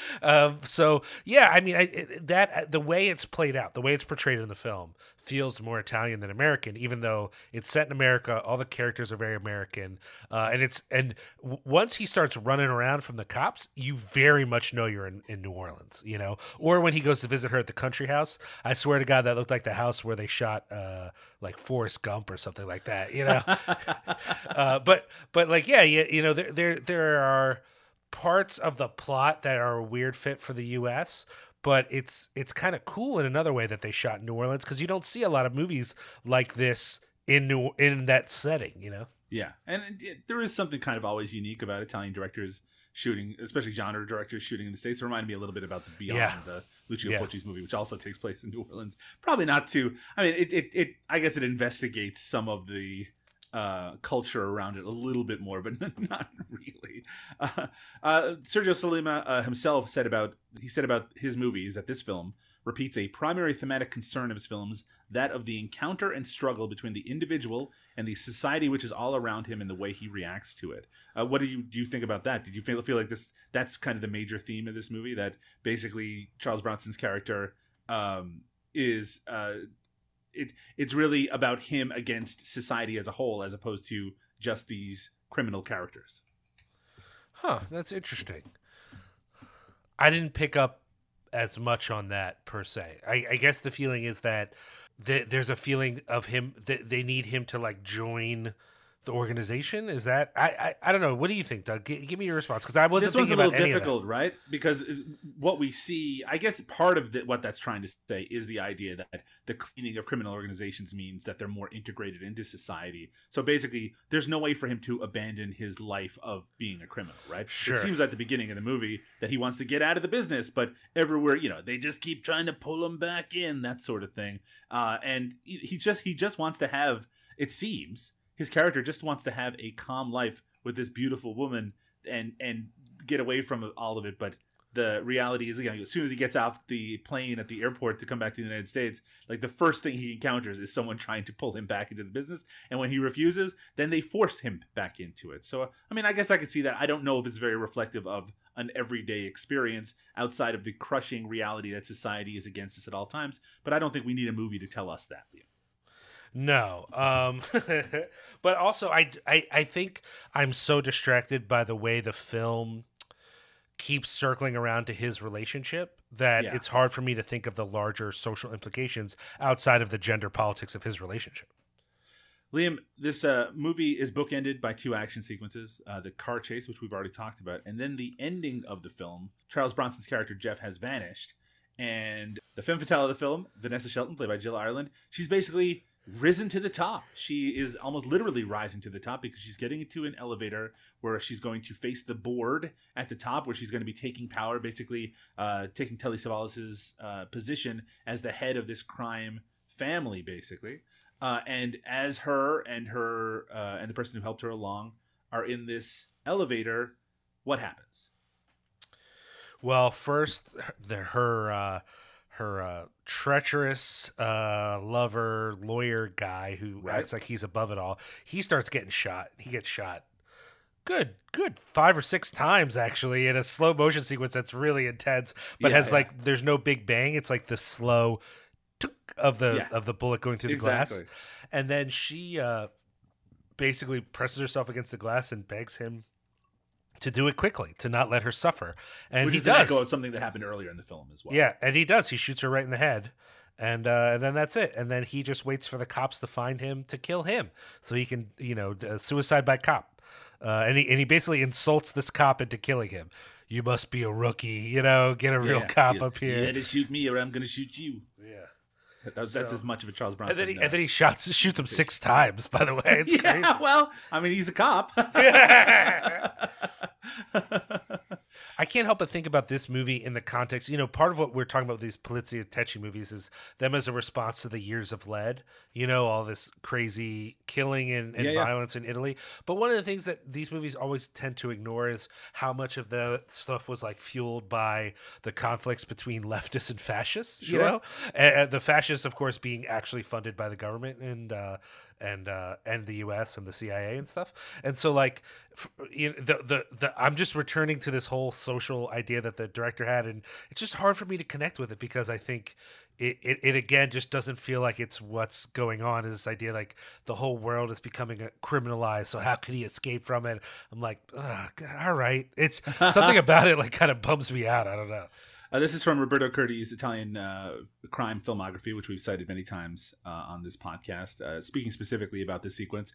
um, so yeah, I mean, I, that the way it's played out, the way it's portrayed in the film, feels more Italian than American, even though it's set in America. All the characters are very American, uh, and it's and w- once he starts running around from the cops, you very much know you're in, in New Orleans, you know. Or when he goes to visit her at the country house, I swear to God, that looked like the house where they shot uh, like Forrest Gump or something like that, you know. uh, but but like yeah, you, you know there there there are parts of the plot that are a weird fit for the U.S. But it's it's kind of cool in another way that they shot in New Orleans because you don't see a lot of movies like this in New in that setting, you know. Yeah, and it, it- there is something kind of always unique about Italian directors shooting, especially genre directors shooting in the states. It reminded me a little bit about the Beyond, Yeah. the Lucio Yeah. Fulci's movie, which also takes place in New Orleans. Probably not too. I mean, it, it, it I guess it investigates some of the uh, culture around it a little bit more, but not really. Uh, uh, Sergio Sollima uh, himself said about he said about his movies that this film repeats a primary thematic concern of his films, that of the encounter and struggle between the individual and the society which is all around him and the way he reacts to it. Uh, what do you do you think about that? Did you feel feel like this that's kind of the major theme of this movie that basically Charles Bronson's character um, is it it's really about him against society as a whole as opposed to just these criminal characters. Huh, that's interesting. I didn't pick up as much on that per se. I, I guess the feeling is that th- there's a feeling of him that they need him to like join the organization. Is that I I, I don't know. What do you think, Doug? G- give me your response because I wasn't this one's a little about any of that. difficult, right? Because uh, what we see, I guess, part of the, what that's trying to say is the idea that the cleaning of criminal organizations means that they're more integrated into society. So basically, there's no way for him to abandon his life of being a criminal, right? Sure. It seems at the beginning of the movie that he wants to get out of the business, but everywhere, you know, they just keep trying to pull him back in, that sort of thing. Uh, and he just he just wants to have. It seems his character just wants to have a calm life with this beautiful woman and and get away from all of it. But the reality is know, as soon as he gets off the plane at the airport to come back to the united states like the first thing he encounters is someone trying to pull him back into the business. And when he refuses then they force him back into it. So i mean i guess i could see that. I don't know if it's very reflective of an everyday experience outside of the crushing reality that society is against us at all times but i don't think we need a movie to tell us that. No. Um but also I, I I think I'm so distracted by the way the film keeps circling around to his relationship that Yeah. it's hard for me to think of the larger social implications outside of the gender politics of his relationship. Liam, this uh, movie is bookended by two action sequences uh, the car chase, which we've already talked about, and then the ending of the film. Charles Bronson's character, Jeff, has vanished. And the femme fatale of the film, Vanessa Shelton, played by Jill Ireland, she's basically risen to the top. She is almost literally rising to the top because she's getting into an elevator where she's going to face the board at the top, where she's going to be taking power, basically uh, taking Telly Savalas' uh, position as the head of this crime family, basically. Uh, and as her and her uh, and the person who helped her along are in this elevator, what happens? Well, first the her uh her uh treacherous uh lover lawyer guy who Right. acts like he's above it all. He starts getting shot. He gets shot. Good, good five or six times actually in a slow motion sequence that's really intense, but Yeah, has yeah. like there's no big bang. It's like the slow tuk of the Yeah. of the bullet going through the Exactly. glass. And then she uh basically presses herself against the glass and begs him to do it quickly, to not let her suffer. And Which he an does. something that happened earlier in the film as well. Yeah, and he does. He shoots her right in the head, and uh, and then that's it. And then he just waits for the cops to find him to kill him, so he can, you know, uh, suicide by cop. Uh, and he and he basically insults this cop into killing him. You must be a rookie, you know. Get a real Yeah, cop you- up You here. had to shoot me, or I'm going to shoot you. That's, that's as much of a Charles Bronson. And then he uh, and then he shots shoots him six times. By the way, it's yeah, crazy. well, I mean, he's a cop. I can't help but think about this movie in the context. You know, part of what we're talking about with these Poliziotteschi movies is them as a response to the years of lead. You know, all this crazy killing and, and Yeah, yeah. violence in Italy. But one of the things that these movies always tend to ignore is how much of the stuff was like fueled by the conflicts between leftists and fascists. You know, and, and the fascists, of course, being actually funded by the government and. Uh, and uh, and the U.S. and the CIA and stuff, and so like, f- you know, the, the the I'm just returning to this whole social idea that the director had, and it's just hard for me to connect with it because I think it, it, it again just doesn't feel like it's what's going on. Is this idea like the whole world is becoming criminalized? So how could he escape from it? I'm like, "Ugh, all right, it's something about it like kind of bums me out. I don't know. Uh, this is from Roberto Curti's Italian uh, crime filmography, which we've cited many times uh, on this podcast. Uh, speaking specifically about this sequence,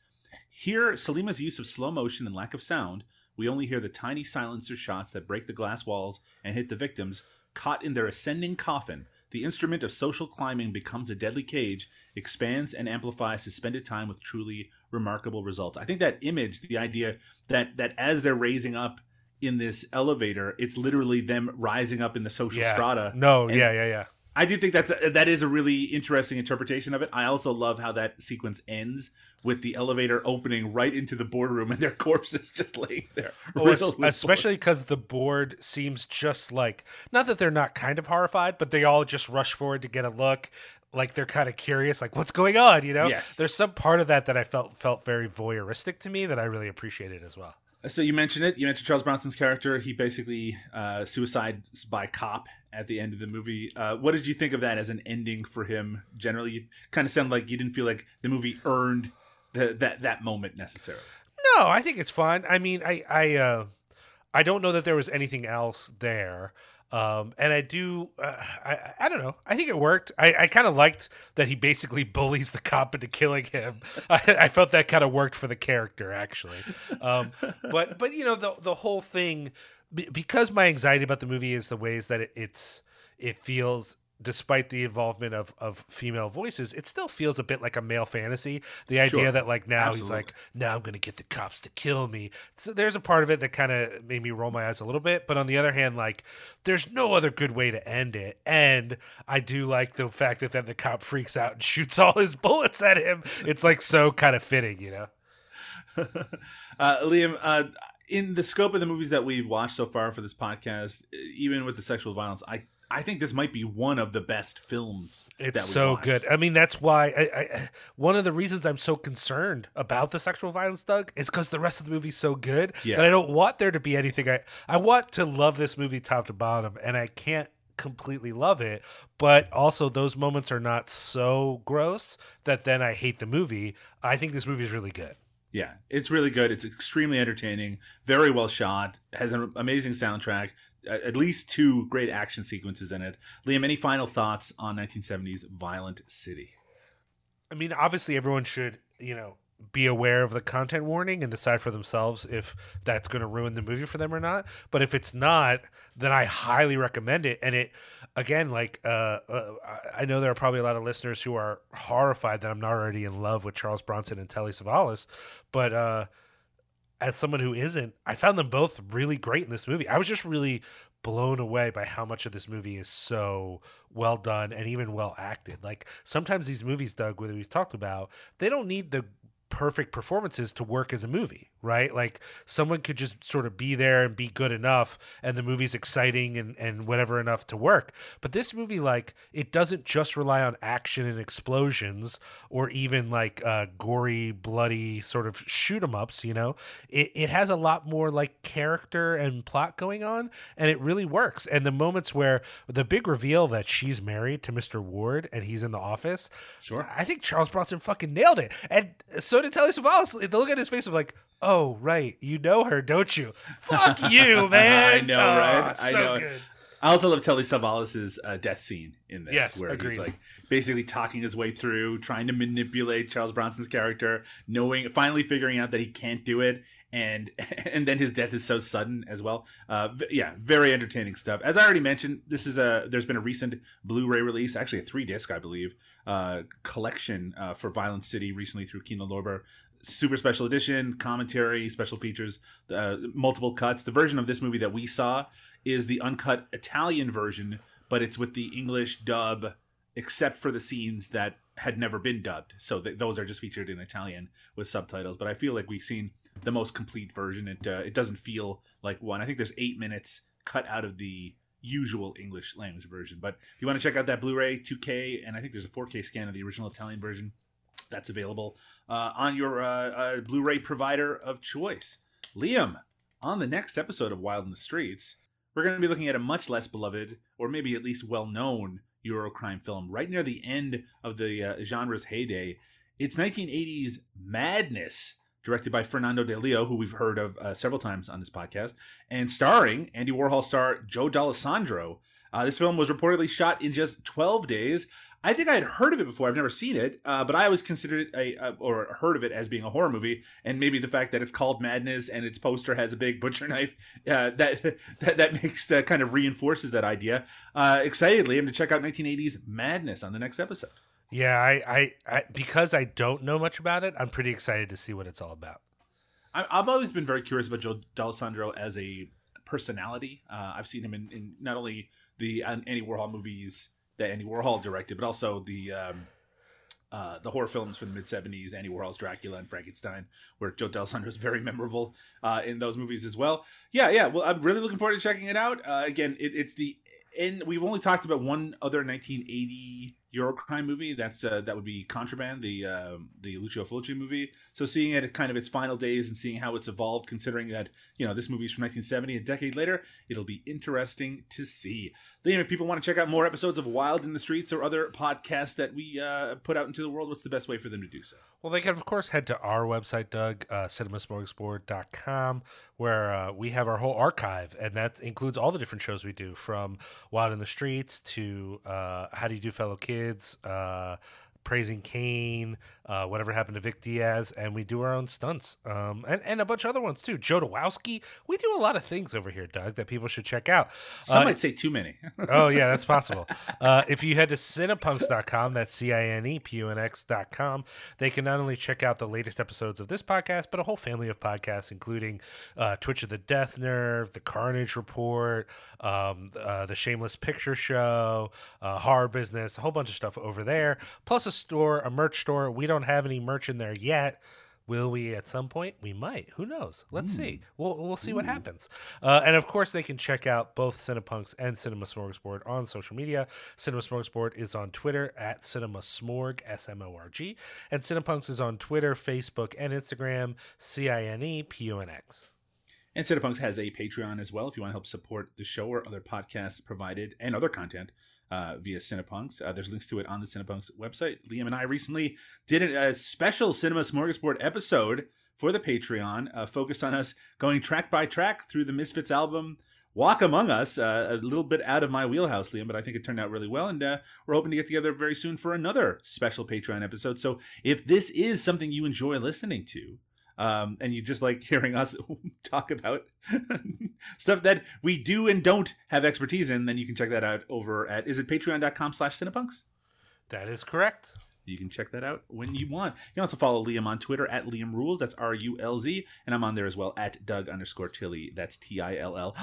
here Sollima's use of slow motion and lack of sound. We only hear the tiny silencer shots that break the glass walls and hit the victims, caught in their ascending coffin. The instrument of social climbing becomes a deadly cage, expands and amplifies suspended time with truly remarkable results. I think that image, the idea that that as they're raising up in this elevator, it's literally them rising up in the social Yeah. strata. No. And yeah. Yeah. Yeah. I do think that's a, that is a really interesting interpretation of it. I also love how that sequence ends with the elevator opening right into the boardroom and their corpses just laying there. Oh, es- riddled with especially because the board seems just like not that they're not kind of horrified, but they all just rush forward to get a look. Like they're kind of curious, like what's going on, you know? Yes. There's some part of that that I felt felt very voyeuristic to me that I really appreciated as well. So you mentioned it. You mentioned Charles Bronson's character. He basically uh, suicides by cop at the end of the movie. Uh, what did you think of that as an ending for him? Generally, you kind of sound like you didn't feel like the movie earned the, that that moment necessarily. No, I think it's fine. I mean, I I uh, I don't know that there was anything else there. Um, and I do, uh, I, I don't know. I think it worked. I, I kind of liked that he basically bullies the cop into killing him. I, I felt that kind of worked for the character, actually. Um, but, but you know, the the whole thing, because my anxiety about the movie is the ways that it, it's, it feels despite the involvement of of female voices, it still feels a bit like a male fantasy. The idea Sure. that like now he's like, now I'm gonna get the cops to kill me. So there's a part of it that kind of made me roll my eyes a little bit, but on the other hand, like there's no other good way to end it. And I do like the fact that then the cop freaks out and shoots all his bullets at him. It's like so kind of fitting, you know. Uh, Liam, uh, in the scope of the movies that we've watched so far for this podcast, even with the sexual violence, I I think this might be one of the best films. It's so watched. good. I mean, that's why I, I one of the reasons I'm so concerned about the sexual violence, Doug, is because the rest of the movie's so good Yeah. that I don't want there to be anything. I I want to love this movie top to bottom, and I can't completely love it. But also, those moments are not so gross that then I hate the movie. I think this movie is really good. Yeah, it's really good. It's extremely entertaining, very well shot, has an amazing soundtrack, at least two great action sequences in it. Liam, any final thoughts on 1970s Violent City? I mean, obviously, everyone should, you know, be aware of the content warning and decide for themselves if that's going to ruin the movie for them or not. But if it's not, then I highly recommend it. And it, again, like, uh, uh, I- know there are probably a lot of listeners who are horrified that I'm not already in love with Charles Bronson and Telly Savalas, but uh, as someone who isn't, I found them both really great in this movie. I was just really blown away by how much of this movie is so well done and even well acted. Like sometimes these movies, Doug, that we've talked about, they don't need the perfect performances to work as a movie, right? Like someone could just sort of be there and be good enough and the movie's exciting and, and whatever enough to work. But this movie, like, it doesn't just rely on action and explosions or even like uh, gory, bloody sort of shoot 'em ups, you know? It, it has a lot more like character and plot going on and it really works. And the moments where the big reveal that she's married to Mr. Ward and he's in the office, Sure. I think Charles Bronson fucking nailed it. And so did Telly Savalas. The look at his face of like, oh, right, you know her, don't you? Fuck you, man. I know, Oh, right? I know. good. I also love Telly Savalas' uh, death scene in this, Yes, where agreed. he's like basically talking his way through, trying to manipulate Charles Bronson's character, knowing, finally figuring out that he can't do it, and and then his death is so sudden as well. Uh, v- yeah, very entertaining stuff. As I already mentioned, this is a there's been a recent Blu-ray release, actually a three disc, I believe, uh, collection uh, for Violent City recently through Kino Lorber. Super special edition, commentary, special features, uh, multiple cuts. The version of this movie that we saw is the uncut Italian version, but it's with the English dub, except for the scenes that had never been dubbed. So th- those are just featured in Italian with subtitles. But I feel like we've seen the most complete version. It uh, it doesn't feel like one. I think there's eight minutes cut out of the usual English language version. But if you want to check out that Blu-ray 2K, and I think there's a 4K scan of the original Italian version, that's available uh, on your uh, uh, Blu-ray provider of choice. Liam, on the next episode of Wild in the Streets, we're going to be looking at a much less beloved, or maybe at least well-known Eurocrime film, right near the end of the uh, genre's heyday. It's 1980's Madness, directed by Fernando Di Leo, who we've heard of uh, several times on this podcast, and starring Andy Warhol star Joe Dallesandro. Uh, this film was reportedly shot in just 12 days. I think I had heard of it before. I've never seen it, uh, but I always considered it a, a or heard of it as being a horror movie. And maybe the fact that it's called Madness and its poster has a big butcher knife uh, that that that makes that kind of reinforces that idea. Uh, excitedly, I'm to check out 1980s Madness on the next episode. Yeah, I, I, I, because I don't know much about it, I'm pretty excited to see what it's all about. I, I've always been very curious about Joe Dallesandro as a personality. Uh, I've seen him in, in not only the uh, Andy Warhol movies that Andy Warhol directed, but also the um, uh, the horror films from the mid '70s, Andy Warhol's Dracula and Frankenstein, where Joe Dallesandro is very memorable uh, in those movies as well. Yeah, yeah. Well, I'm really looking forward to checking it out. Uh, again, it, it's the and we've only talked about one other 1980 Eurocrime movie. That's uh, that would be Contraband, the uh, the Lucio Fulci movie. So seeing it at kind of its final days and seeing how it's evolved, considering that you know this movie's from 1970, a decade later, it'll be interesting to see. Liam, if people want to check out more episodes of Wild in the Streets or other podcasts that we uh, put out into the world, what's the best way for them to do so? Well, they can, of course, head to our website, Doug, uh, cinemasmorgasbord.com, where uh, we have our whole archive, and that includes all the different shows we do from Wild in the Streets to uh, How Do You Do, Fellow Kids, uh, Praising Kane, uh, whatever happened to Vic Diaz, and we do our own stunts, um, and, and a bunch of other ones too. Joe Dawowski, we do a lot of things over here, Doug, that people should check out. Some Uh, might say too many. oh yeah, that's possible. Uh, if you head to cinepunx.com, that's C-I-N-E-P-U-N-X.com, they can not only check out the latest episodes of this podcast, but a whole family of podcasts, including uh, Twitch of the Death Nerve, The Carnage Report, um, uh, The Shameless Picture Show, uh, Horror Business, a whole bunch of stuff over there, plus a store, a merch store. We don't have any merch in there yet. Will we at some point? We might. Who knows? Let's see. We'll we'll see what happens. Uh, and of course, they can check out both Cinepunx and Cinema Smorgasbord on social media. Cinema Smorgasbord is on Twitter at Cinema Smorg S M O R G, and Cinepunx is on Twitter, Facebook, and Instagram C I N E P U N X. And Cinepunx has a Patreon as well if you want to help support the show or other podcasts provided and other content uh, via Cinepunx. Uh, there's links to it on the Cinepunx website. Liam and I recently did a, special Cinema Smorgasbord episode for the Patreon, uh, focused on us going track by track through the Misfits album. Walk Among Us, uh, a little bit out of my wheelhouse, Liam, but I think it turned out really well. And uh, we're hoping to get together very soon for another special Patreon episode. So if this is something you enjoy listening to, um, and you just like hearing us talk about stuff that we do and don't have expertise in, then you can check that out over at is it patreon.com slash cinepunx? That is correct. You can check that out when you want. You can also follow Liam on Twitter at Liam Rulz. That's R U L Z. And I'm on there as well at Doug underscore Tilley. That's T I L L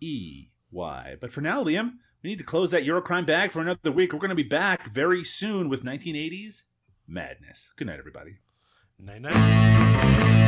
E Y. But for now, Liam, we need to close that Eurocrime bag for another week. We're going to be back very soon with 1980s madness. Good night, everybody. Night night.